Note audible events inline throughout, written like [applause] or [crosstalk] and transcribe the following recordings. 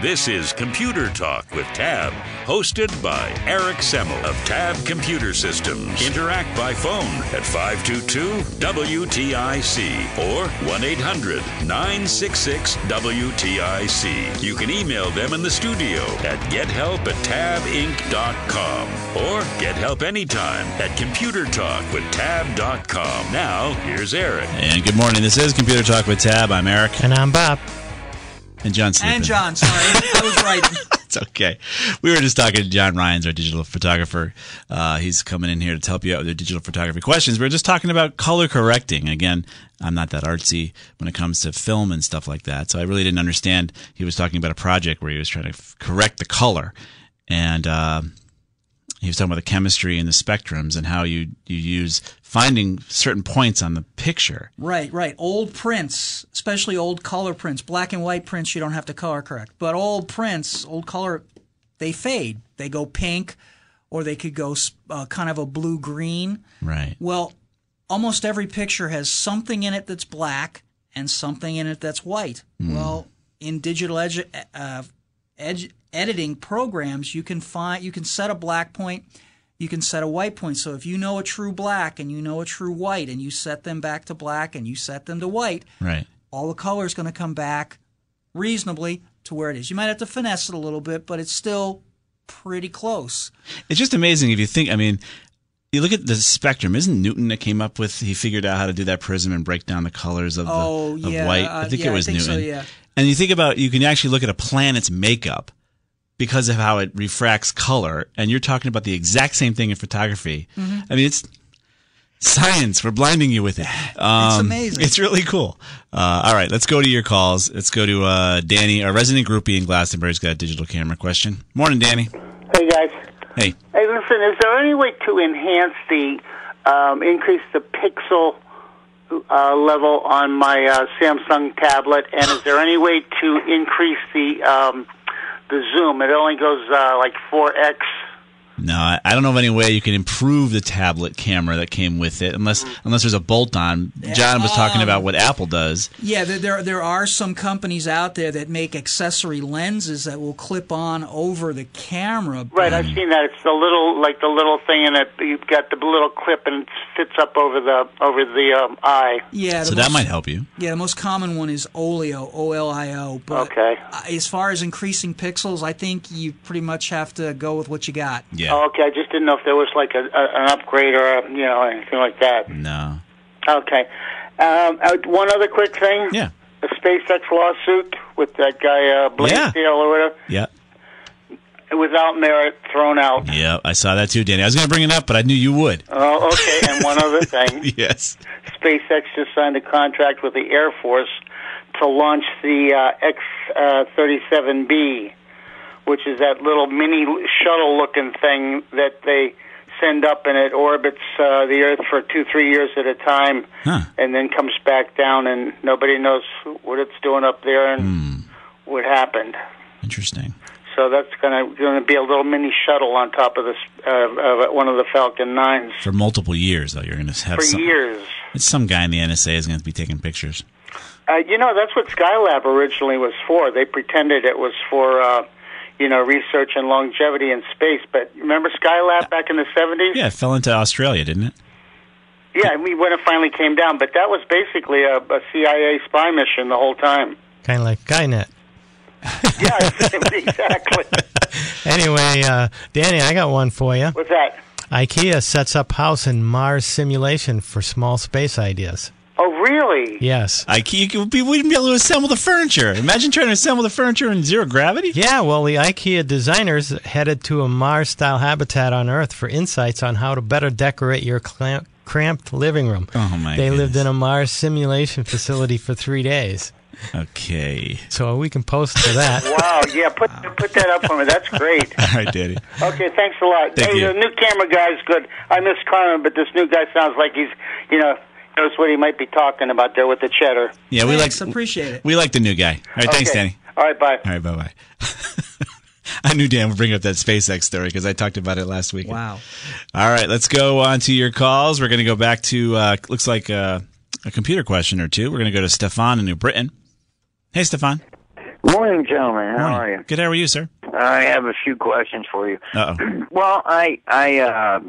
This is Computer Talk with Tab, hosted by Eric Semmel of Tab Computer Systems. Interact by phone at 522 WTIC or 1 800 966 WTIC. You can email them in the studio at gethelp at tabinc.com or get help anytime at computertalkwithtab.com. Now, here's Eric. And good morning. This is Computer Talk with Tab. I'm Eric. And I'm Bob. And John. And John, sorry. I was right. [laughs] it's okay. We were just talking to John Ryans, our digital photographer. Uh, he's coming in here to help you out with your digital photography questions. We are just talking about color correcting. Again, I'm not that artsy when it comes to film and stuff like that. So I really didn't understand. He was talking about a project where he was trying to f- correct the color. And, uh, he was talking about the chemistry and the spectrums and how you you use finding certain points on the picture. Right, right. Old prints, especially old color prints, black and white prints, you don't have to color correct. But old prints, old color, they fade. They go pink, or they could go uh, kind of a blue green. Right. Well, almost every picture has something in it that's black and something in it that's white. Mm. Well, in digital edu- uh, edu- editing programs, you can find you can set a black point, you can set a white point. So if you know a true black and you know a true white, and you set them back to black and you set them to white, right, all the color is going to come back reasonably to where it is. You might have to finesse it a little bit, but it's still pretty close. It's just amazing if you think. I mean. You look at the spectrum. Isn't Newton that came up with? He figured out how to do that prism and break down the colors of the oh, of yeah, white. I think yeah, it was think Newton. So, yeah. And you think about you can actually look at a planet's makeup because of how it refracts color. And you're talking about the exact same thing in photography. Mm-hmm. I mean, it's science. We're blinding you with it. [laughs] Um, it's amazing. It's really cool. Uh, all right, let's go to your calls. Let's go to uh, Danny, our resident groupie in Glastonbury's got a digital camera question. Morning, Danny. Hey, guys. Hey. Hey, listen, is there any way to enhance the, um, increase the pixel uh, level on my uh, Samsung tablet? And is there any way to increase the, um, the zoom. It only goes uh, like 4x. No, I, I don't know of any way you can improve the tablet camera that came with it, unless unless there's a bolt on. John was talking about what Apple does. Yeah, there, there there are some companies out there that make accessory lenses that will clip on over the camera. Right, I've seen that. It's the little like the little thing in it. You've got the little clip and it fits up over the over the um, eye. Yeah, So the that might help you. Yeah, the most common one is Olio, O L I O. But Okay. uh, as far as increasing pixels, I think you pretty much have to go with what you got. Yeah. Oh, okay, I just didn't know if there was like a, a an upgrade or a, you know anything like that. No. Okay. Um, uh, one other quick thing. Yeah. A SpaceX lawsuit with that guy uh, Blaisdell or whatever, Yeah. without merit, thrown out. Yeah. I saw that too, Danny. I was going to bring it up, but I knew you would. Oh, okay. and one [laughs] other thing. yes. SpaceX just signed a contract with the Air Force to launch the uh, X uh, 37B, which is that little mini shuttle looking thing that they send up and it orbits uh, the Earth for two, three years at a time Huh. and then comes back down, and nobody knows what it's doing up there and Hmm. what happened. Interesting. So that's going to be a little mini shuttle on top of this uh, of one of the Falcon Nines For multiple years, though, you're going to have for some. years. It's some guy in the NSA is going to be taking pictures. Uh, you know, that's what Skylab originally was for. They pretended it was for, uh, you know, research and longevity in space. But remember Skylab back in the 70s? Yeah, it fell into Australia, didn't it? Yeah, I mean, when it finally came down. But that was basically a, a CIA spy mission the whole time. Kind of like Skynet. [laughs] Yeah, exactly. [laughs] Anyway, uh, Danny, I got one for you. What's that? IKEA sets up house in Mars simulation for small space ideas. Oh, really? Yes. IKEA, you could be- wouldn't be able to assemble the furniture. Imagine trying to assemble the furniture in zero gravity. Yeah, well, the IKEA designers headed to a Mars style habitat on Earth for insights on how to better decorate your cla- cramped living room. Oh, my They lived in a Mars simulation facility for three days. Okay. So we can post to that. [laughs] Wow, yeah, put put that up for me. That's great. [laughs] All right, Daddy. Okay, thanks a lot. Thank hey, you. the new camera guy's good. I miss Carmen, but this new guy sounds like he's, you know, knows what he might be talking about there with the cheddar. Yeah, we Thanks, like appreciate it. we like the new guy. All right, thanks, Danny. All right, bye. All right, bye bye. [laughs] I knew Dan would bring up that SpaceX story because I talked about it last week. Wow. All right, let's go on to your calls. We're going to go back to uh, looks like uh, a computer question or two. We're going to go to Stefan in New Britain. Hey, Stefan. Morning, gentlemen. How are you? Good. How are you, sir? I have a few questions for you. Uh oh. [clears throat] Well, I I uh,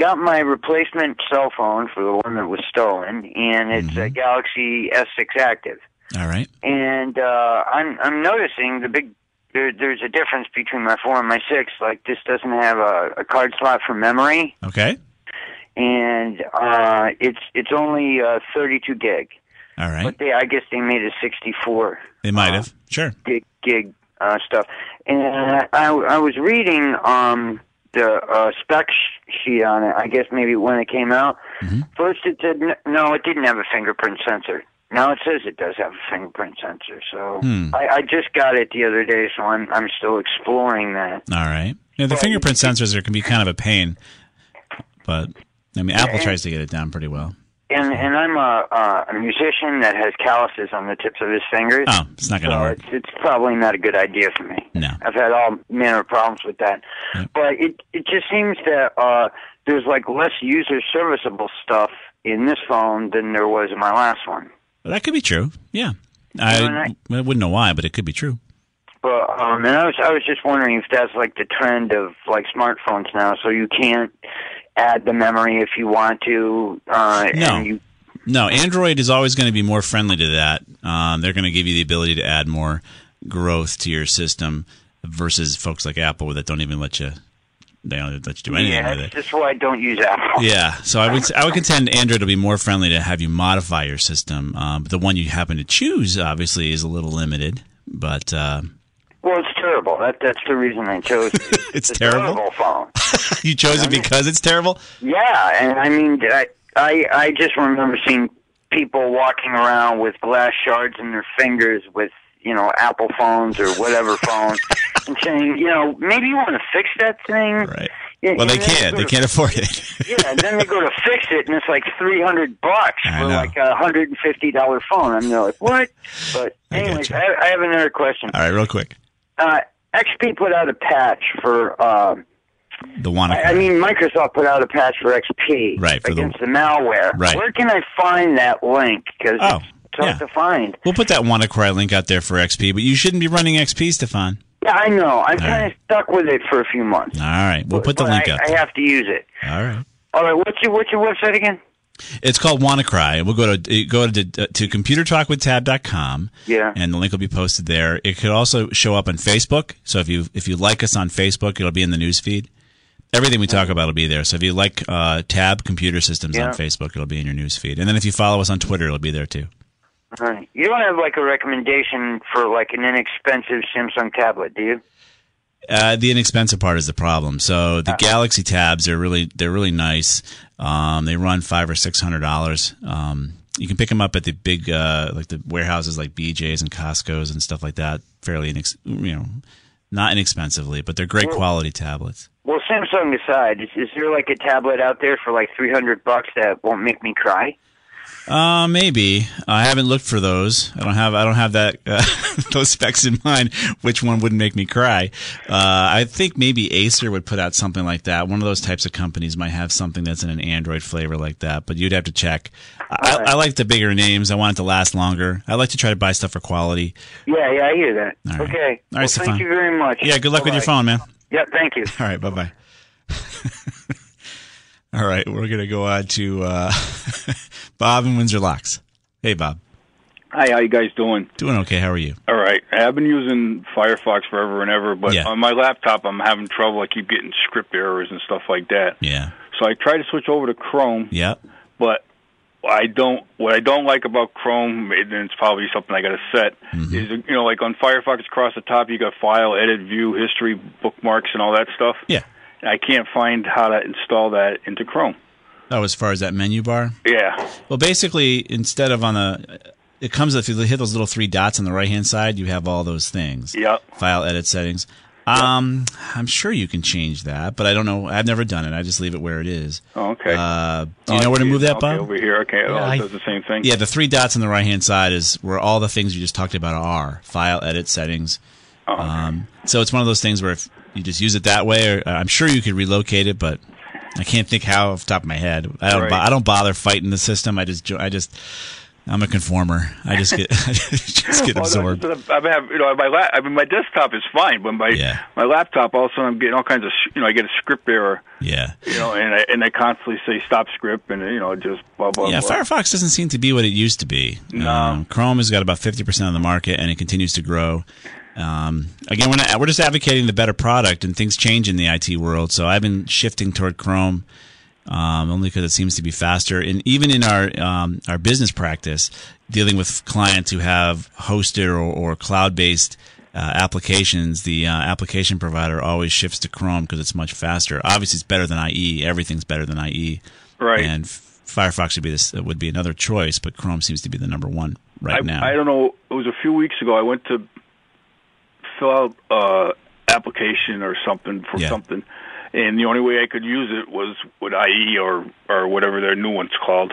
got my replacement cell phone for the one that was stolen, and it's a Galaxy S6 Active. All right. And uh, I'm I'm noticing the big there, there's a difference between my four and my six. Like this doesn't have a, a card slot for memory, Okay. and uh, it's it's only uh, 32 gig. All right. But they I guess they made a 64. They might have. Sure. gig, gig uh, stuff. And I, I was reading um, the uh, spec sheet on it. I guess maybe when it came out. First, it said no, it didn't have a fingerprint sensor. Now it says it does have a fingerprint sensor. So I, I just got it the other day, so I'm I'm still exploring that. All right. Yeah, the fingerprint sensors are, can be kind of a pain, but I mean, Apple tries to get it down pretty well. And and I'm a uh, a musician that has calluses on the tips of his fingers. Oh, it's not going to so work. it's it's probably not a good idea for me. No. I've had all manner of problems with that. But it it just seems that uh there's like less user serviceable stuff in this phone than there was in my last one. Well, that could be true. Yeah. I, I- I wouldn't know why, but it could be true. But um and I was I was just wondering if that's like the trend of like smartphones now, so you can't add the memory if you want to. Uh No. and you No, Android is always going to be more friendly to that. Um, they're going to give you the ability to add more growth to your system versus folks like Apple that don't even let you. They don't let you do anything yeah, with it. just why I don't use Apple. Yeah, so I would I would contend Android will be more friendly to have you modify your system. Um, but the one you happen to choose obviously is a little limited. But uh, Well, it's terrible. That that's the reason I chose [laughs] it. It's terrible? terrible phone. [laughs] you chose it because it's terrible. Yeah, and I mean, I, I I just remember seeing people walking around with glass shards in their fingers with you know Apple phones or whatever [laughs] phone, and saying, you know, maybe you want to fix that thing. Right. Yeah, Well, they can't. They to- can't afford it. Yeah, and then they go to fix it, and it's like three hundred bucks for like a hundred and fifty dollar phone. I'm like, what? But anyways, getcha. I, I have another question. All right, real quick. Uh, XP put out a patch for. Uh, The one. I, I mean, Microsoft put out a patch for XP Right, for the- against the, malware. Right. Where can I find that link? Because Oh, it's hard yeah. to find. We'll put that WannaCry link out there for XP, but you shouldn't be running XP, Stefan. Yeah, I know. I'm kind right. of stuck with it for a few months. All right, we'll put the But link I, out. I have to use it. All right. All right. What's your What's your website again? It's called WannaCry. We'll go to go to to computertalkwithtab.com. Yeah. and the link will be posted there. It could also show up on Facebook. So if you if you like us on Facebook, it'll be in the news feed. Everything we talk about will be there. So if you like uh, Tab Computer Systems Yeah. on Facebook, it'll be in your news feed. And then if you follow us on Twitter, it'll be there too. All right. You don't have like a recommendation for like an inexpensive Samsung tablet, do you? Uh, the inexpensive part is the problem. So the Galaxy tabs are really they're really nice. Um, they run five or six hundred dollars. Um, you can pick them up at the big uh, like the warehouses like BJ's and Costco's and stuff like that. Fairly inex- you know not inexpensively, but they're great quality tablets. Well, Samsung aside, is, is there like a tablet out there for like three hundred bucks that won't make me cry? Uh, maybe I haven't looked for those. I don't have I don't have that uh, [laughs] those specs in mind. Which one wouldn't make me cry? Uh, I think maybe Acer would put out something like that. One of those types of companies might have something that's in an Android flavor like that, but you'd have to check. I, I like the bigger names. I want it to last longer. I like to try to buy stuff for quality. Yeah, yeah, I hear that. All right. Okay. All right, well, Stefan. thank you very much. Yeah, good luck with your phone, man. Yeah, thank you. [laughs] All right, bye bye. [laughs] All right, we're gonna go on to uh, Bob in Windsor Locks. Hey, Bob. Hi, how you guys doing? Doing okay? How are you? All right. I've been using Firefox forever and ever, but Yeah. on my laptop, I'm having trouble. I keep getting script errors and stuff like that. Yeah. So I try to switch over to Chrome, Yeah. but I don't. What I don't like about Chrome, and it's probably something I got to set, Mm-hmm. is you know, like on Firefox across the top, you got File, Edit, View, History, Bookmarks, and all that stuff. Yeah. I can't find how to install that into Chrome. Oh, as far as that menu bar. Yeah. Well, basically, instead of on the, it comes if you hit those little three dots on the right hand side, you have all those things. Yep. File, edit, settings. Um, I'm sure you can change that, but I don't know. I've never done it. I just leave it where it is. Oh, okay. Uh, do you Oh, know where to move that, okay, Over here. Okay. oh, I- it does the same thing. Yeah, the three dots on the right hand side is where all the things you just talked about are file, edit, settings. Oh, okay. Um, so it's one of those things where if you just use it that way, or uh, I'm sure you could relocate it, but I can't think how off the top of my head. I don't. Right. bo- I don't bother fighting the system. I just. I just. I'm a conformer. I just get. [laughs] I just get Well, absorbed. I have, you know, my la- I mean, my desktop is fine, but my Yeah. my laptop, all of a sudden, I'm getting all kinds of, sh- you know, I get a script error, Yeah. you know, and I and I constantly say stop script, and you know, just blah blah. Yeah, blah. Firefox doesn't seem to be what it used to be. No. Um, Chrome has got about 50% of the market and it continues to grow. Um, again, we're, not, we're just advocating the better product and things change in the IT world. So I've been shifting toward Chrome um, only because it seems to be faster. And even in our, um, our business practice, dealing with clients who have hosted or, or cloud based uh, applications, the uh, application provider always shifts to Chrome because it's much faster. Obviously, it's better than IE. Everything's better than IE. Right. And Firefox would be this would be another choice, but Chrome seems to be the number one right I, now. I don't know. It was a few weeks ago. I went to fill out uh application or something for Yeah. something, and the only way I could use it was with IE or or whatever their new one's called.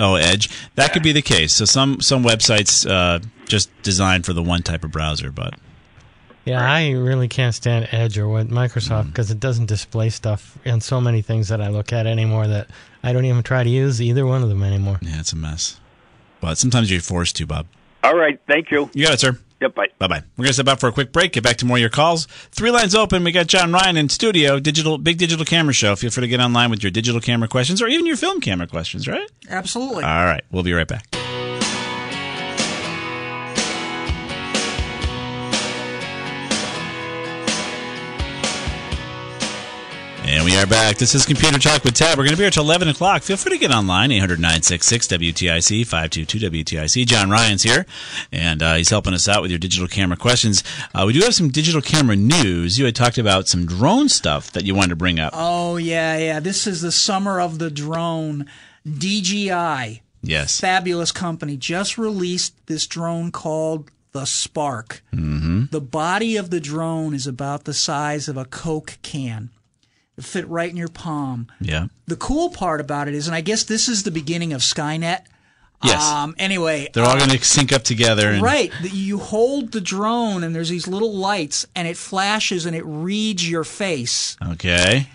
oh, Edge. That could be the case. So some some websites uh, just designed for the one type of browser, but Yeah, I really can't stand Edge or what Microsoft Mm. because it doesn't display stuff in so many things that I look at anymore that I don't even try to use either one of them anymore. yeah, it's a mess. But sometimes you're forced to, Bob. All right. Thank you. You got it, sir. Yep. Bye. Bye bye. We're gonna step out for a quick break. Get back to more of your calls. Three lines open. We got John Ryan in studio. Digital, big digital camera show. Feel free to get online with your digital camera questions or even your film camera questions. Right? Absolutely. All right. We'll be right back. And we are back. This is Computer Talk with Tab. We're going to be here till 11 o'clock. Feel free to get online, 800 966 WTIC, 522 WTIC. John Ryan's here, and uh, he's helping us out with your digital camera questions. Uh, we do have some digital camera news. You had talked about some drone stuff that you wanted to bring up. Oh yeah, yeah. This is the summer of the drone. DJI, yes. fabulous company, just released this drone called the Spark. Mm-hmm. The body of the drone is about the size of a Coke can. It fit right in your palm. Yeah. The cool part about it is, and I guess this is the beginning of Skynet. Yes. Um, anyway, They're all going to sync up together. And, Right. You hold the drone and there's these little lights and it flashes and it reads your face. Okay.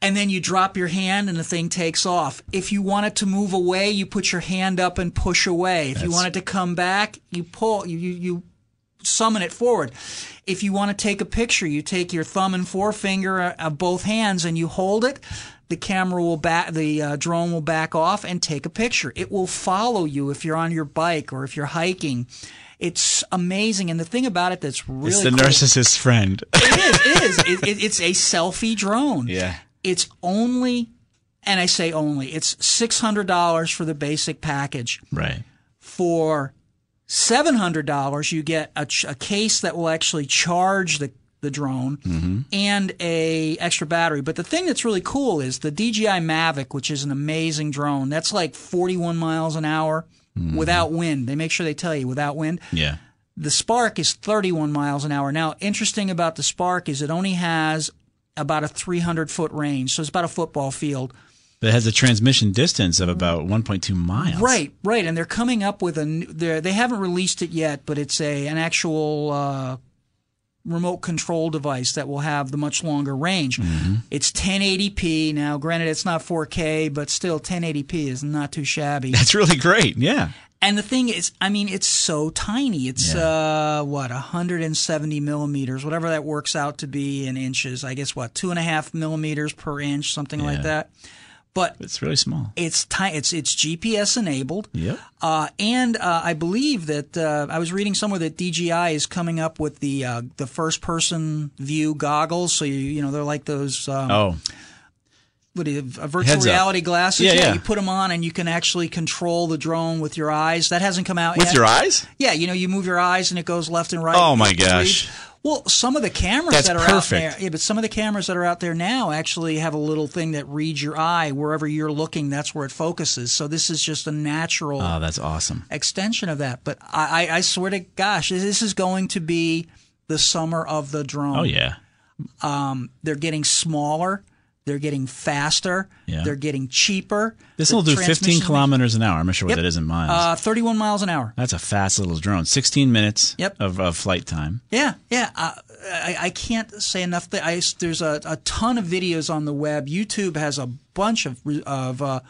And then you drop your hand and the thing takes off. If you want it to move away, you put your hand up and push away. If you want it to come back, you pull, you, you, you summon it forward. If you want to take a picture, you take your thumb and forefinger uh, of both hands and you hold it. The camera will back, the uh, drone will back off and take a picture. It will follow you if you're on your bike or if you're hiking. It's amazing. And the thing about it that's really It's the cool- narcissist's friend. [laughs] it is. It is. It, it, it's a selfie drone. Yeah. It's only, and I say only, it's six hundred dollars for the basic package. right. For seven hundred dollars, you get a, ch- a case that will actually charge the the drone mm-hmm. and a extra battery. But the thing that's really cool is the DJI Mavic, which is an amazing drone. That's like forty one miles an hour mm-hmm. without wind. They make sure they tell you without wind. Yeah. The Spark is 31 miles an hour. Now, interesting about the Spark is it only has about a 300 foot range, so it's about a football field. It has a transmission distance of about 1.2 miles. Right, right, and they're coming up with a. They haven't released it yet, but it's a an actual uh, remote control device that will have the much longer range. It's 1080p. Now, granted, it's not 4K, but still 1080p is not too shabby. [laughs] That's really great. Yeah. And the thing is, I mean, it's so tiny. It's uh, what 170 millimeters, whatever that works out to be in inches. I guess what two and a half millimeters per inch, something like that. But It's really small. it's ti- It's it's GPS enabled. Yep. Uh, and uh, I believe that uh, I was reading somewhere that DJI is coming up with the uh, the first person view goggles. So you you know they're like those um, Oh, what do you, virtual reality glasses. Yeah, yeah. You put them on and you can actually control the drone with your eyes. That hasn't come out with yet. your eyes? Yeah, you know, you move your eyes and it goes left and right. Oh, my gosh. read. Well, some of the cameras That's that are perfect. out there, yeah, but some of the cameras that are out there now actually have a little thing that reads your eye wherever you're looking. That's where it focuses. So this is just a natural Oh, that's awesome. extension of that. But I, I, I swear to gosh, this is going to be the summer of the drone. Oh yeah. Um, they're getting smaller. They're getting faster. Yeah. They're getting cheaper. This will do 15 kilometers an hour. I'm not sure what Yep. that is in miles. Uh, 31 miles an hour. That's a fast little drone. 16 minutes Yep. of, of flight time. Yeah, yeah. Uh, I, I can't say enough. That I, there's a, a ton of videos on the web. YouTube has a bunch of of uh,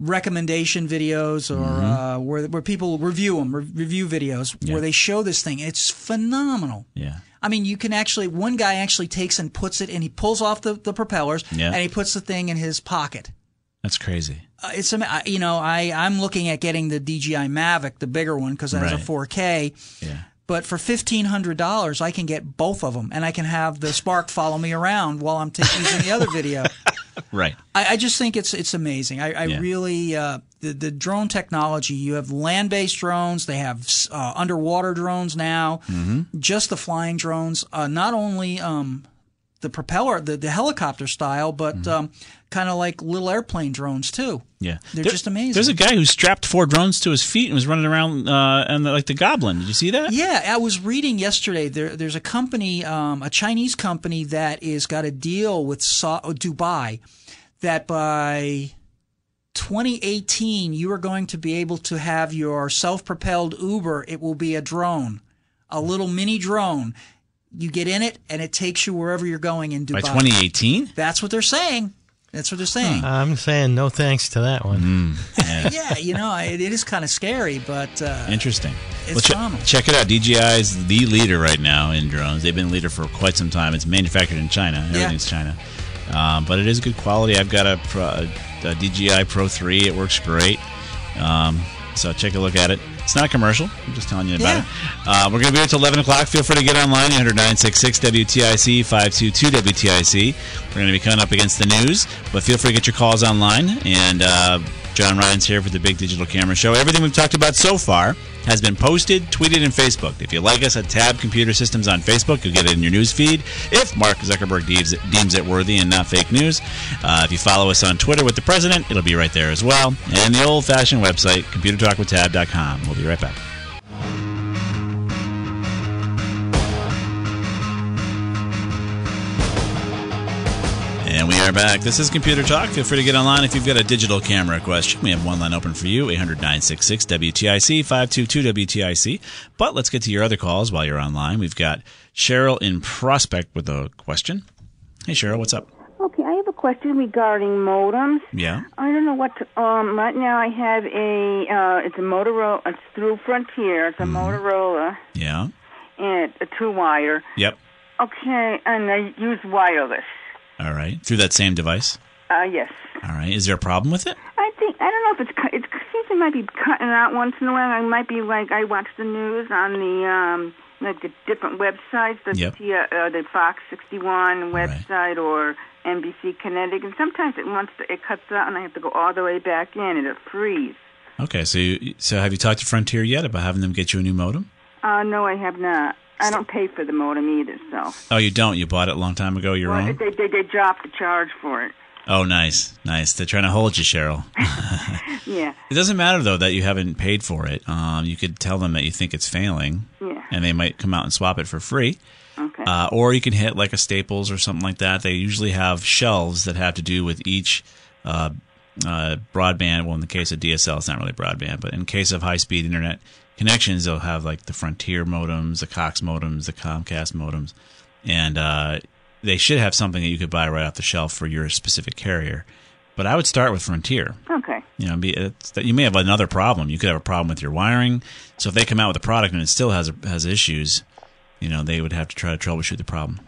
recommendation videos or uh, where where people review them, re- review videos Yeah. where they show this thing. It's phenomenal. Yeah. I mean, you can actually one guy actually takes and puts it and he pulls off the, the propellers Yeah. and he puts the thing in his pocket. That's crazy. Uh, it's you know I I'm looking at getting the DJI Mavic, the bigger one, because it has Right. a 4K. Yeah. But for fifteen hundred dollars, I can get both of them, and I can have the Spark follow me around while I'm taking using the other video. [laughs] [laughs] Right. I, I just think it's it's amazing. I, I Yeah. really uh, the the drone technology. You have land based drones. They have uh, underwater drones now. Mm-hmm. Just the flying drones. Uh, not only um, the propeller, the, the helicopter style, but Mm-hmm. um, kind of like little airplane drones too. Yeah. They're There- just amazing. There's a guy who strapped four drones to his feet and was running around uh, and like the goblin. Did you see that? Yeah, I was reading yesterday. There, there's a company, um, a Chinese company that is got a deal with Sa- Dubai that by 2018 you are going to be able to have your self-propelled Uber. It will be a drone, a little mini drone. You get in it and it takes you wherever you're going in Dubai. By 2018? That's what they're saying. That's what they're saying. I'm saying no thanks to that one. [laughs] yeah, you know, it, it is kind of scary, but uh, Interesting. It's che- phenomenal. check it out. DJI is the leader right now in drones. They've been leader for quite some time. It's manufactured in China. Everything's China. Um, but it is good quality. I've got a, Pro, a DJI Pro 3. It works great. Um, so check a look at it. It's not a commercial. I'm just telling you about Yeah. it. Uh, we're going to be here until 11 o'clock. Feel free to get online, 966 WTIC 522 WTIC. We're going to be coming up against the news, but feel free to get your calls online. And uh, John Ryan's here for the Big Digital Camera Show. Everything we've talked about so far has been posted, tweeted, and Facebooked. If you like us at Tab Computer Systems on Facebook, you'll get it in your news feed. If Mark Zuckerberg deems it, deems it worthy and not fake news, uh, if you follow us on Twitter with the president, it'll be right there as well. And the old-fashioned website, computertalkwithtab.com. We'll be right back. And we are back. This is Computer Talk. Feel free to get online if you've got a digital camera question. We have one line open for you, 800 966 WTIC 522 WTIC. But let's get to your other calls while you're online. We've got Cheryl in Prospect with a question. Hey, Cheryl, what's up? Okay, I have a question regarding modems. Yeah. I don't know what. To, um, right now, I have a. Uh, it's a Motorola. It's through Frontier. It's a Motorola Yeah. and a two wire. Yep. Okay, and I use wireless. All right. Through that same device. Uh, yes. All right. Is there a problem with it? I think I don't know if it's. cu- It seems it might be cutting out once in a while. I might be like I watch the news on the um like the different websites, the Yep. T- uh, the Fox 61 website or NBC Connecticut, and sometimes it wants to, it cuts out, and I have to go all the way back in, and it freezes. Okay. So, you, so have you talked to Frontier yet about having them get you a new modem? Uh, no, I have not. I don't pay for the modem either, so. Oh, you don't. You bought it a long time ago. Your Well, own. they, they they dropped the charge for it. Oh, nice, nice. They're trying to hold you, Cheryl. [laughs] Yeah, It doesn't matter though that you haven't paid for it. Um, you could tell them that you think it's failing, yeah. and they might come out and swap it for free. Okay. Uh, or you can hit like a Staples or something like that. They usually have shelves that have to do with each uh, uh, broadband. Well, in the case of DSL, it's not really broadband, but in case of high-speed internet connections, they'll have like the Frontier modems, the Cox modems, the Comcast modems, and uh, they should have something that you could buy right off the shelf for your specific carrier. But I would start with Frontier. okay. You know, be, that you may have another problem. You could have a problem with your wiring. So if they come out with a product and it still has has issues, you know, they would have to try to troubleshoot the problem.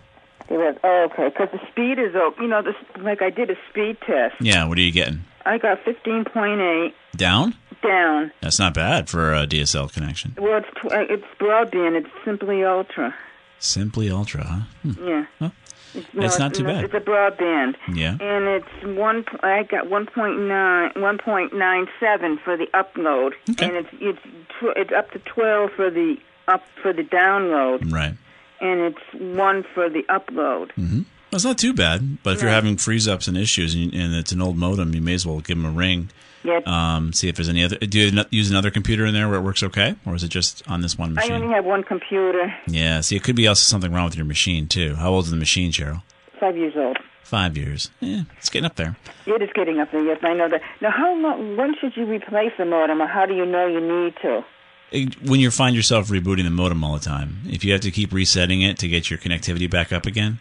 They oh, okay, because the speed is, you know, this, like I did a speed test. Yeah, what are you getting? I got 15.8 Down? Down. That's not bad for a DSL connection. Well, it's tw- uh, it's broadband. It's simply ultra. Simply Ultra, huh? Hmm. Yeah. Huh. It's, That's not too bad. It's a broadband. Yeah. And it's one. I got 1.9, 1.97 for the upload, Okay. and it's it's tw- it's up to 12 for the up for the download. Right. and it's one for the upload. Mm-hmm. That's not too bad. But if you're having freeze ups and issues, and, and it's an old modem, you may as well give them a ring. Yeah. Um, see if there's any other. Do you use another computer in there where it works okay, or is it just on this one machine? I only have one computer, Yeah. See, it could be also something wrong with your machine too. How old is the machine, Cheryl? five years old. Five years. Yeah, it's getting up there. It is getting up there. Yes, I know that. Now, how long? When should you replace the modem, or how do you know you need to? When you find yourself rebooting the modem all the time, if you have to keep resetting it to get your connectivity back up again,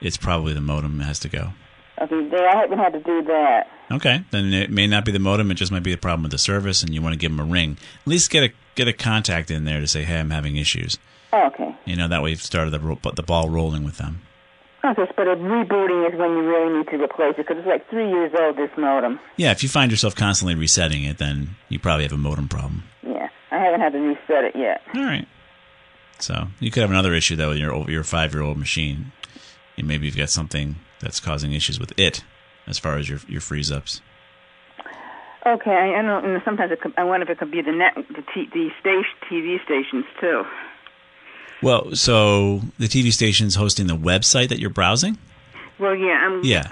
it's probably the modem that has to go. Okay, I haven't had to do that. Okay, then it may not be the modem; it just might be the problem with the service, and you want to give them a ring. At least get a get a contact in there to say, "Hey, I'm having issues." Oh, okay. You know, that way you've started the the ball rolling with them. Okay, but a rebooting is when you really need to replace it because it's like three years old. This modem. Yeah, if you find yourself constantly resetting it, then you probably have a modem problem. Yeah, I haven't had to reset it yet. All right. So you could have another issue though with your your five year old machine, and maybe you've got something that's causing issues with it as far as your your freeze ups. Okay, I, I know. Sometimes it could, I wonder if it could be the net, the, t, the station, TV stations too. Well, so the TV station's hosting the website that you're browsing. Well, yeah, I'm. Yeah,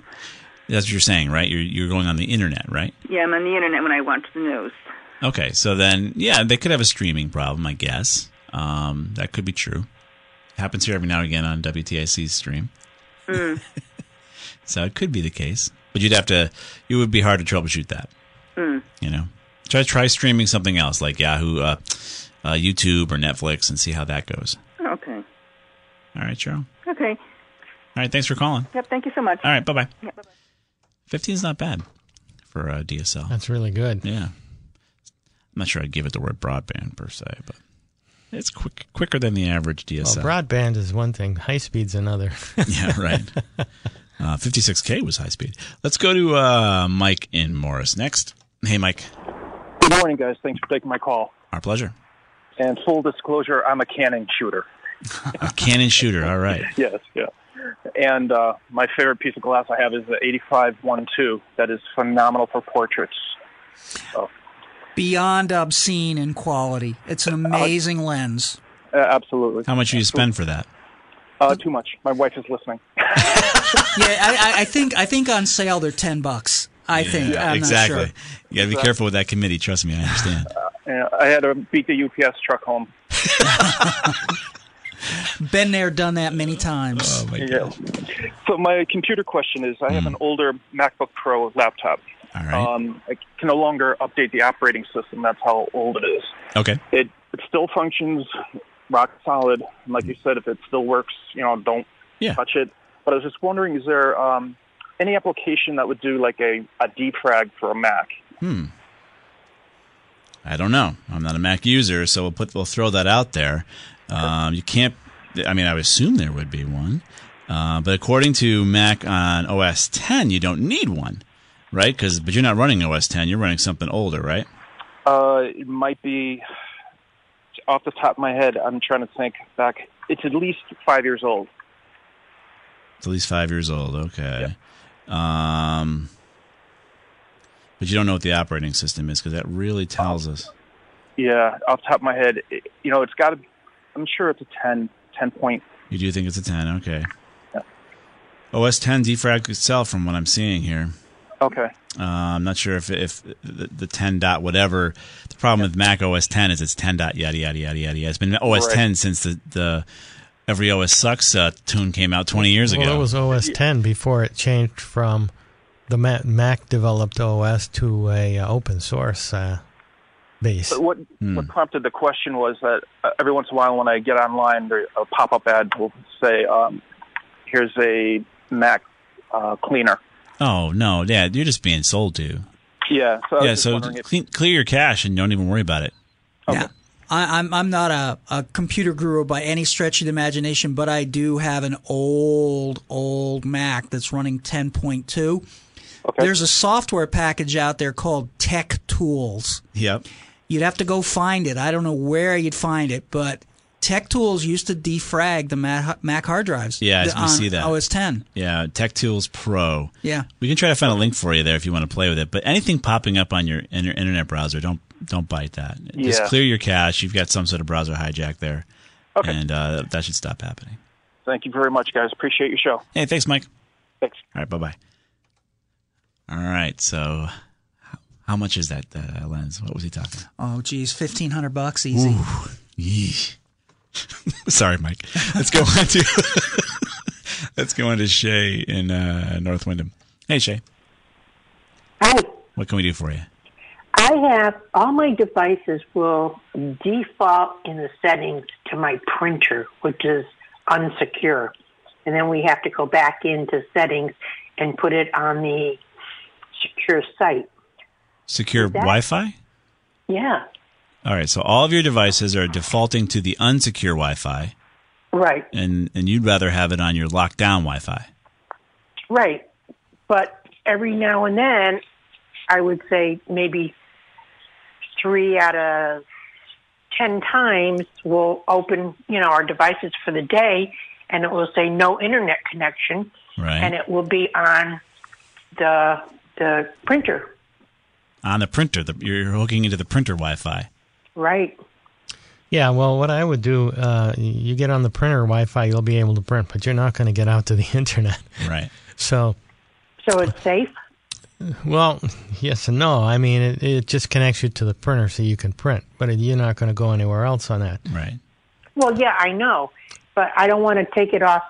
that's what you're saying, right? You're you're going on the internet, right? Yeah, I'm on the internet when I watch the news. Okay, so then yeah, they could have a streaming problem, I guess. Um, that could be true. Happens here every now and again on WTIC's stream. Mm. [laughs] So it could be the case, but you'd have to. It would be hard to troubleshoot that. Mm. You know, try try streaming something else like Yahoo, uh, uh, YouTube, or Netflix, and see how that goes. Okay. All right, Cheryl. Okay. All right, thanks for calling. Yep. Thank you so much. All right, bye bye. Yep, bye-bye. Fifteen's not bad for uh, DSL. That's really good. Yeah, I'm not sure I'd give it the word broadband per se, but it's quick quicker than the average DSL. Well, broadband is one thing, high speed's another. [laughs] yeah, right. Uh, 56K was high speed. Let's go to uh, Mike in Morris next. Hey, Mike. Good morning, guys. Thanks for taking my call. Our pleasure. And full disclosure, I'm a Canon shooter. A Canon shooter. All right. [laughs] yes, yeah. And uh, my favorite piece of glass I have is the 8512. That is phenomenal for portraits. So, Beyond obscene in quality. It's an amazing lens. uh, absolutely. How much do you spend for that? Uh, too much. My wife is listening. [laughs] Yeah, I, I- I think I think on sale they're ten bucks. I think Yeah, I'm exactly. Not sure. You got to be careful with that committee. Trust me, I understand. Uh, I had to beat the UPS truck home. [laughs] Been there, done that many times. Oh my Yeah. So my computer question is: I have an older MacBook Pro laptop. All right. Um, I can no longer update the operating system. That's how old it is. Okay. It it still functions rock solid. And like you said, if it still works, you know, don't Yeah. touch it. But I was just wondering, is there um, any application that would do like a, a defrag for a Mac? Hmm. I don't know. I'm not a Mac user, so we'll put we'll throw that out there. Um, you can't. I mean, I would assume there would be one, uh, but according to Mac on OS 10, you don't need one, right? Because but you're not running OS 10. You're running something older, right? Uh, it might be off the top of my head. I'm trying to think back. It's at least five years old. It's at least five years old. Okay. Um, but you don't know what the operating system is because that really tells us. Yeah, off the top of my head, it, you know, it's got to. I'm sure it's a 10, 10 point. You do think it's a 10? Okay. Yeah. OS 10 defrag itself, from what I'm seeing here. Okay. Uh, I'm not sure if if the, the 10 dot whatever. The problem with Mac OS 10 is it's 10 dot yada yada yada yada. yada. It's been OS Right. 10 since the the every OS sucks uh, tune came out 20 years well, ago. it was OS 10 before it changed from the Ma- Mac developed OS to a uh, open source uh, base. But what Hmm. what prompted the question was that uh, every once in a while when I get online, there, a pop-up ad will say, um, "Here's a Mac uh, cleaner." Oh no, yeah, you're just being sold to. Yeah. So yeah, so wondering if, clear your cache and don't even worry about it. Yeah. I, I'm I'm not a, a computer guru by any stretch of the imagination, but I do have an old old Mac that's running 10.2. Okay. There's a software package out there called Tech Tools. Yep. You'd have to go find it. I don't know where you'd find it, but Tech Tools used to defrag the Mac, Mac hard drives. Yeah, the- we on see that. OS 10. Yeah, Tech Tools Pro. Yeah. We can try to find a link for you there if you want to play with it. But anything popping up on your, in your internet browser, don't don't bite that. Yeah. Just clear your cache. You've got some sort of browser hijack there. Okay. And uh, that should stop happening. Thank you very much, guys. Appreciate your show. Hey, thanks, Mike. Thanks. All right, bye bye. All right, so how, how much is that uh, lens? What was he talking? Oh, geez, fifteen hundred bucks easy. Ooh, yee. [laughs] Sorry, Mike. Let's go on to [laughs] let's go on to Shay in uh, North Windham. Hey, Shay. Hi. What can we do for you? I have all my devices will default in the settings to my printer, which is unsecure. And then we have to go back into settings and put it on the secure site. Secure Wi-Fi. Yeah, All right, so all of your devices are defaulting to the unsecure Wi-Fi, right, and and you'd rather have it on your lockdown Wi-Fi. right. But every now and then, I would say maybe three out of ten times we'll open, you know, our devices for the day, and it will say no internet connection, Right. and it will be on the the printer, on the printer. The, you're hooking into the printer Wi-Fi. Right? Yeah, well, what I would do, uh, you get on the printer Wi-Fi, you'll be able to print, but you're not going to get out to the [laughs] internet. Right. So, So it's safe. well, yes and no. I mean, it, it just connects you to the printer so you can print, but you're not going to go anywhere else on that. Right. Well, yeah, I know, but I don't want to take it off.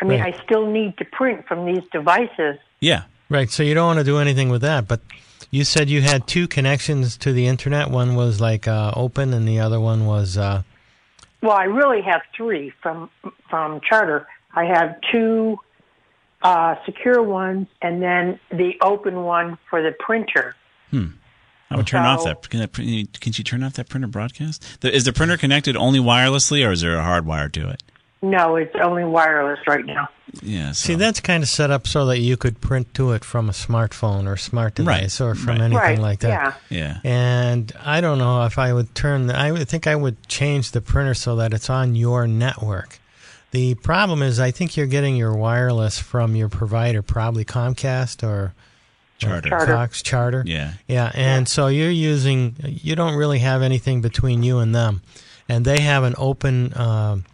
I mean, Right. I still need to print from these devices. Yeah. Right. So you don't want to do anything with that. But you said you had two connections to the internet. One was like uh, open, and the other one was. Uh, Well, I really have three from from Charter. I have two uh, secure ones, and then the open one for the printer. Hmm. I would turn off that. Can, that. can she turn off that printer broadcast? The, is the printer connected only wirelessly, or is there a hard wire to it? No, it's only wireless right now. Yeah. So, See, that's kind of set up so that you could print to it from a smartphone or smart Right, device or from right. anything right? like that. Yeah. yeah. And I don't know if I would turn. The, I would think I would change the printer so that it's on your network. The problem is, I think you're getting your wireless from your provider, probably Comcast or Charter. Charter. Cox Charter. Yeah. Yeah, and so you're using. You don't really have anything between you and them, and they have an open um,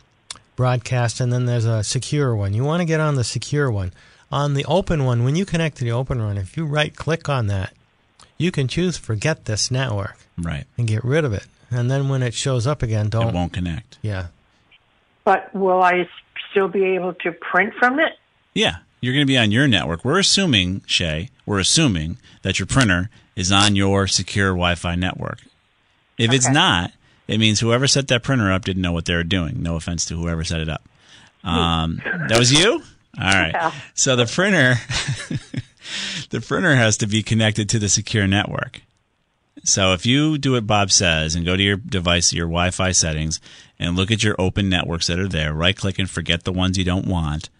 broadcast, and then there's a secure one. You want to get on the secure one. On the open one, when you connect to the open one, if you right click on that, you can choose forget this network Right. and get rid of it. And then when it shows up again, don't. It won't connect. Yeah. But will I still be able to print from it? Yeah. You're going to be on your network. We're assuming, Shay, we're assuming that your printer is on your secure Wi-Fi network. If it's not, it means whoever set that printer up didn't know what they were doing. No offense to whoever set it up. Um, that was you. All right. Yeah. So the printer, [laughs] the printer has to be connected to the secure network. So if you do what Bob says and go to your device, your Wi-Fi settings, and look at your open networks that are there, right click and forget the ones you don't want.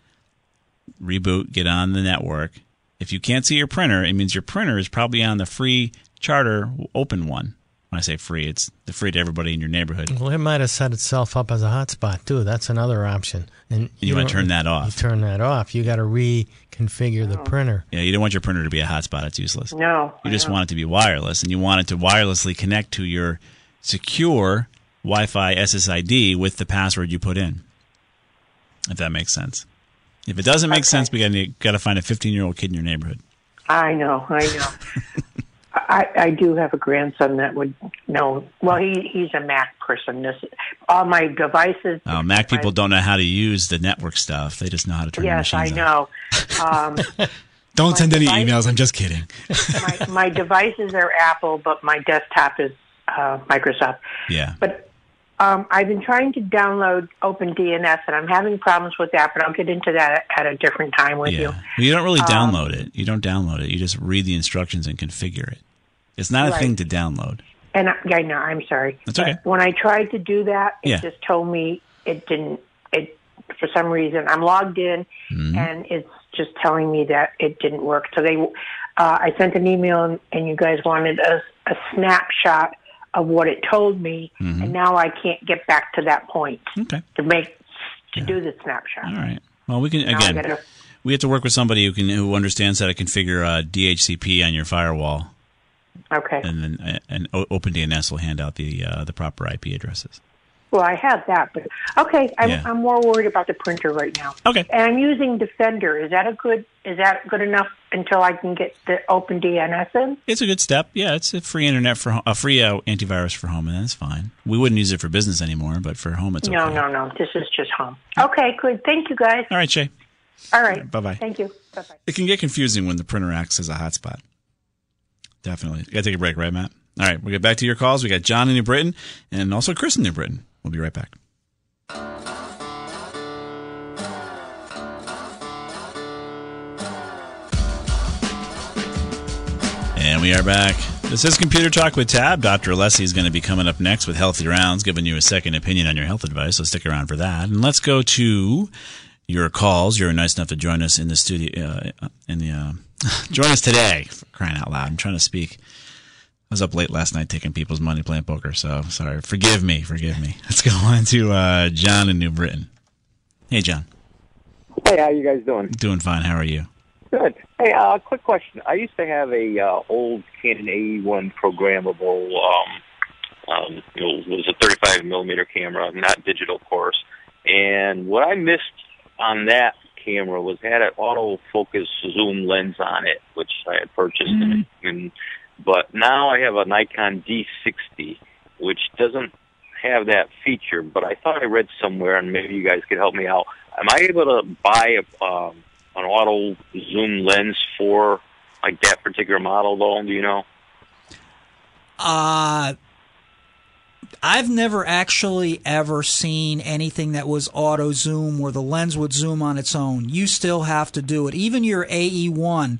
Reboot, get on the network. If you can't see your printer, it means your printer is probably on the free charter open one. When I say free, it's the free to everybody in your neighborhood. Well, it might have set itself up as a hotspot too. That's another option. And You wanna turn that off. You turn that off. You got to reconfigure the printer. Yeah, you don't want your printer to be a hotspot. It's useless. No. You I just know. want it to be wireless, and you want it to wirelessly connect to your secure Wi-Fi SSID with the password you put in. If that makes sense. If it doesn't make Okay. sense, we got got to find a 15-year-old kid in your neighborhood. I know, I know. [laughs] I, I do have a grandson that would know. Well, he he's a Mac person. This all my devices. Uh, Mac people don't know how to use the network stuff. They just know how to turn Yes, the I machines on. know. [laughs] Um, Don't My send any device- emails. I'm just kidding. my my devices are Apple, but my desktop is uh, Microsoft. yeah. But um, I've been trying to download OpenDNS, and I'm having problems with that. But I'll get into that at a different time with Yeah. you. Well, you don't really Um, download it. You don't download it. You just read the instructions and configure it. It's not a Right. thing to download. And I, I know, I'm sorry. That's okay. When I tried to do that, it Yeah. just told me it didn't. It for some reason I'm logged in, Mm-hmm. and it's just telling me that it didn't work. So they, uh, I sent an email, and, and you guys wanted a, a snapshot of what it told me, Mm-hmm. and now I can't get back to that point Okay. to make to do the snapshot. All right. Well, we can Now again. gotta- We have to work with somebody who can who understands how to configure uh, DHCP on your firewall, Okay. and then uh, and O- OpenDNS will hand out the uh, the proper IP addresses. Well, I have that, but okay. I'm, Yeah. I'm more worried about the printer right now. Okay. And I'm using Defender. Is that a good? Is that good enough until I can get the Open DNS in? It's a good step. Yeah, it's a free internet for a free uh, antivirus for home, and that's fine. We wouldn't use it for business anymore, but for home, it's okay. No, no, no. This is just home. Okay, good. Thank you, guys. All right, Shay. All right. Bye-bye. Thank you. Bye bye. It can get confusing when the printer acts as a hotspot. Definitely. Got to take a break, right, Matt? All right, we'll get back to your calls. We got John in New Britain and also Chris in New Britain. We'll be right back. And we are back. This is Computer Talk with Tab. Dr. Alessi is going to be coming up next with Healthy Rounds, giving you a second opinion on your health advice. So stick around for that. And let's go to your calls. You're nice enough to join us in the studio. Uh, in the uh, [laughs] join us today. For crying out loud! I'm trying to speak. I was up late last night taking people's money playing poker. So sorry. Forgive me. Forgive me. [laughs] Let's go on to uh, John in New Britain. Hey, John. Hey, how you guys doing? Doing fine. How are you? Good. Hey, uh, quick question. I used to have a uh, old Canon AE1 programmable. Um, um, it was a 35 millimeter camera, not digital, of course. And what I missed on that camera was had an autofocus zoom lens on it, which I had purchased. And, and but now I have a Nikon D60, which doesn't have that feature. But I thought I read somewhere, and maybe you guys could help me out. Am I able to buy a, um, an auto zoom lens for like that particular model? Though, do you know? Uh I've never actually ever seen anything that was auto zoom where the lens would zoom on its own. You still have to do it. Even your AE1,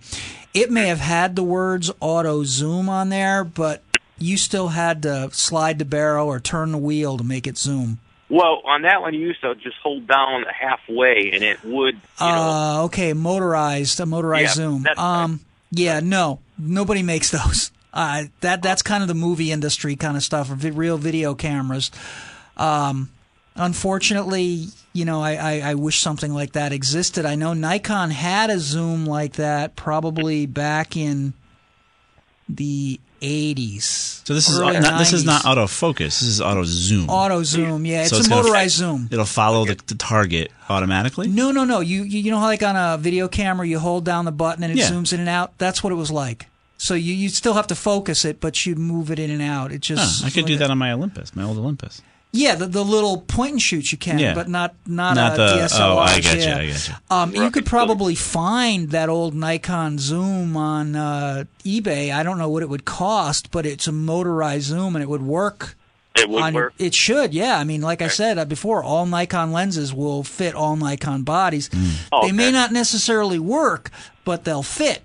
it may have had the words auto zoom on there, but you still had to slide the barrel or turn the wheel to make it zoom. Well, on that one, you used to just hold down halfway, and it would. You know, Uh, okay, motorized, a motorized Yeah, zoom. Um, yeah, no, nobody makes those. Uh, that that's kind of the movie industry kind of stuff, or vi- real video cameras. Um, unfortunately, you know, I, I, I wish something like that existed. I know Nikon had a zoom like that probably back in the 80s. So this is not, this is 90s. not autofocus. This is auto zoom. auto zoom. Yeah, it's So a gonna- motorized zoom. It'll follow the, the target automatically. No, no, no. You, you you know how like on a video camera you hold down the button and it Yeah. zooms in and out. That's what it was like. So you you still have to focus it, but you move it in and out. It just Huh, I could do that on my Olympus, my old Olympus. Yeah, the, the little point and shoots you can, Yeah. but not not, Not a the- DSLR. oh, I gotcha, yeah. I gotcha. Um, You could probably find that old Nikon Zoom on uh, eBay. I don't know what it would cost, but it's a motorized zoom and it would work. It would on- work? It should, yeah. I mean, like I said uh, before, all Nikon lenses will fit all Nikon bodies. Oh, They may not necessarily work, but they'll fit.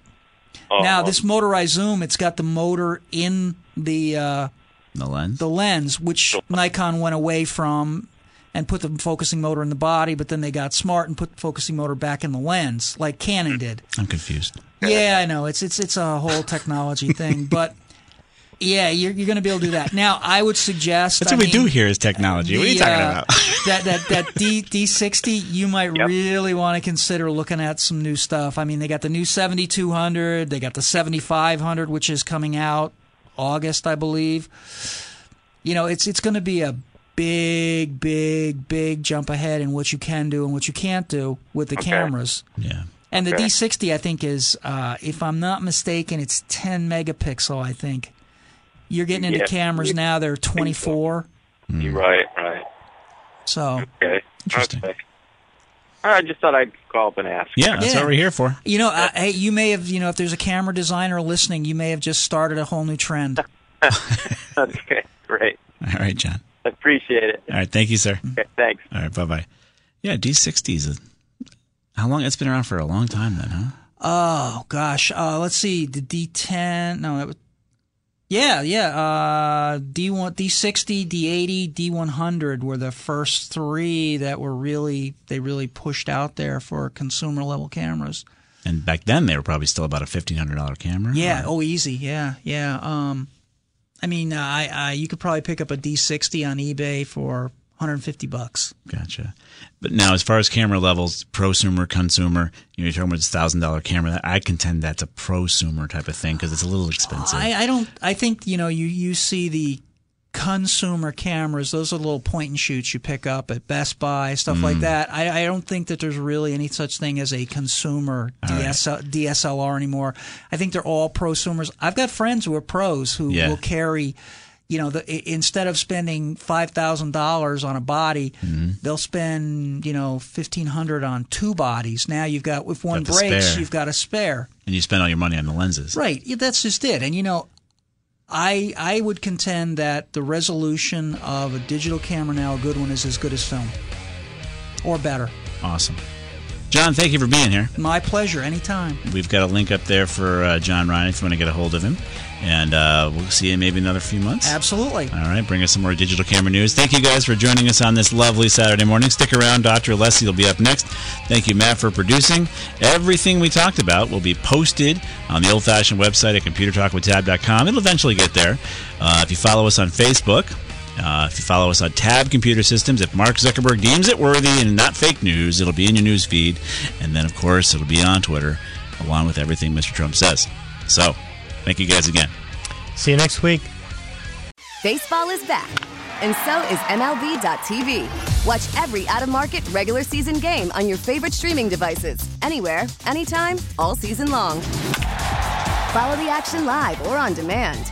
Oh, now, this motorized zoom, it's got the motor in the uh, the lens, the lens, which Nikon went away from and put the focusing motor in the body, but then they got smart and put the focusing motor back in the lens, like Canon did. I'm confused. Yeah, I know it's it's it's a whole technology thing, but yeah, you're you're going to be able to do that. Now, I would suggest That's I what we do here is technology. what are you talking uh, about? [laughs] that that that D D sixty, you might really want to consider looking at some new stuff. I mean, they got the new seventy two hundred, they got the seventy five hundred, which is coming out August, I believe. You know, it's it's going to be a big, big, big jump ahead in what you can do and what you can't do with the Okay. cameras. Yeah. And the Okay. D60, I think, is, uh, if I'm not mistaken, it's 10 megapixel, I think. You're getting into Yeah. cameras now, they're 24. Hmm. You're right, right. So, Okay. Interesting. I just thought I'd call up and ask. Yeah, that's what we're here for. you know, uh, hey, you may have, you know, if there's a camera designer listening, you may have just started a whole new trend. [laughs] okay, great. All right, John. I appreciate it. All right, thank you, sir. Okay, thanks. All right, bye bye. Yeah, D60s. is how long? It's been around for a long time then, huh? Oh gosh, uh, let's see the D10. No, that was, yeah, yeah. Uh, D1, D60, D80, D100 were the first three that were really they really pushed out there for consumer level cameras. And back then they were probably still about a fifteen hundred dollar camera. Yeah. Oh, easy. Yeah, yeah. Um, I mean, uh, I, I you could probably pick up a D60 on eBay for 150 bucks. Gotcha. But now, as far as camera levels, prosumer, consumer, you know, you're talking about this thousand dollar camera. I contend that's a prosumer type of thing because it's a little expensive. I, I don't. I think you know you you see the consumer cameras. Those are little point and shoots you pick up at Best Buy, stuff like Mm. that. I, I don't think that there's really any such thing as a consumer All right. DSL, DSLR anymore. I think they're all prosumers. I've got friends who are pros who Yeah. will carry. You know, the, instead of spending five thousand dollars on a body, Mm-hmm. they'll spend you know fifteen hundred on two bodies. Now you've got if one Got breaks, spare. you've got a spare. And you spend all your money on the lenses. Right. Yeah, that's just it. And you know, I I would contend that the resolution of a digital camera now, a good one, is as good as film, or better. Awesome. John, thank you for being here. My pleasure. Anytime. We've got a link up there for uh, John Ryan if you want to get a hold of him. And uh, we'll see you in maybe another few months. Absolutely. All right, bring us some more digital camera news. Thank you guys for joining us on this lovely Saturday morning. Stick around, Dr. Alessi will be up next. Thank you, Matt, for producing. Everything we talked about will be posted on the old fashioned website at computertalkwithtab.com. It'll eventually get there. Uh, if you follow us on Facebook, uh, if you follow us on Tab Computer Systems, if Mark Zuckerberg deems it worthy and not fake news, it'll be in your news feed. And then, of course, it'll be on Twitter, along with everything Mr. Trump says. So, thank you guys again. See you next week. Baseball is back, and so is MLB.tv. Watch every out of market regular season game on your favorite streaming devices, anywhere, anytime, all season long. Follow the action live or on demand.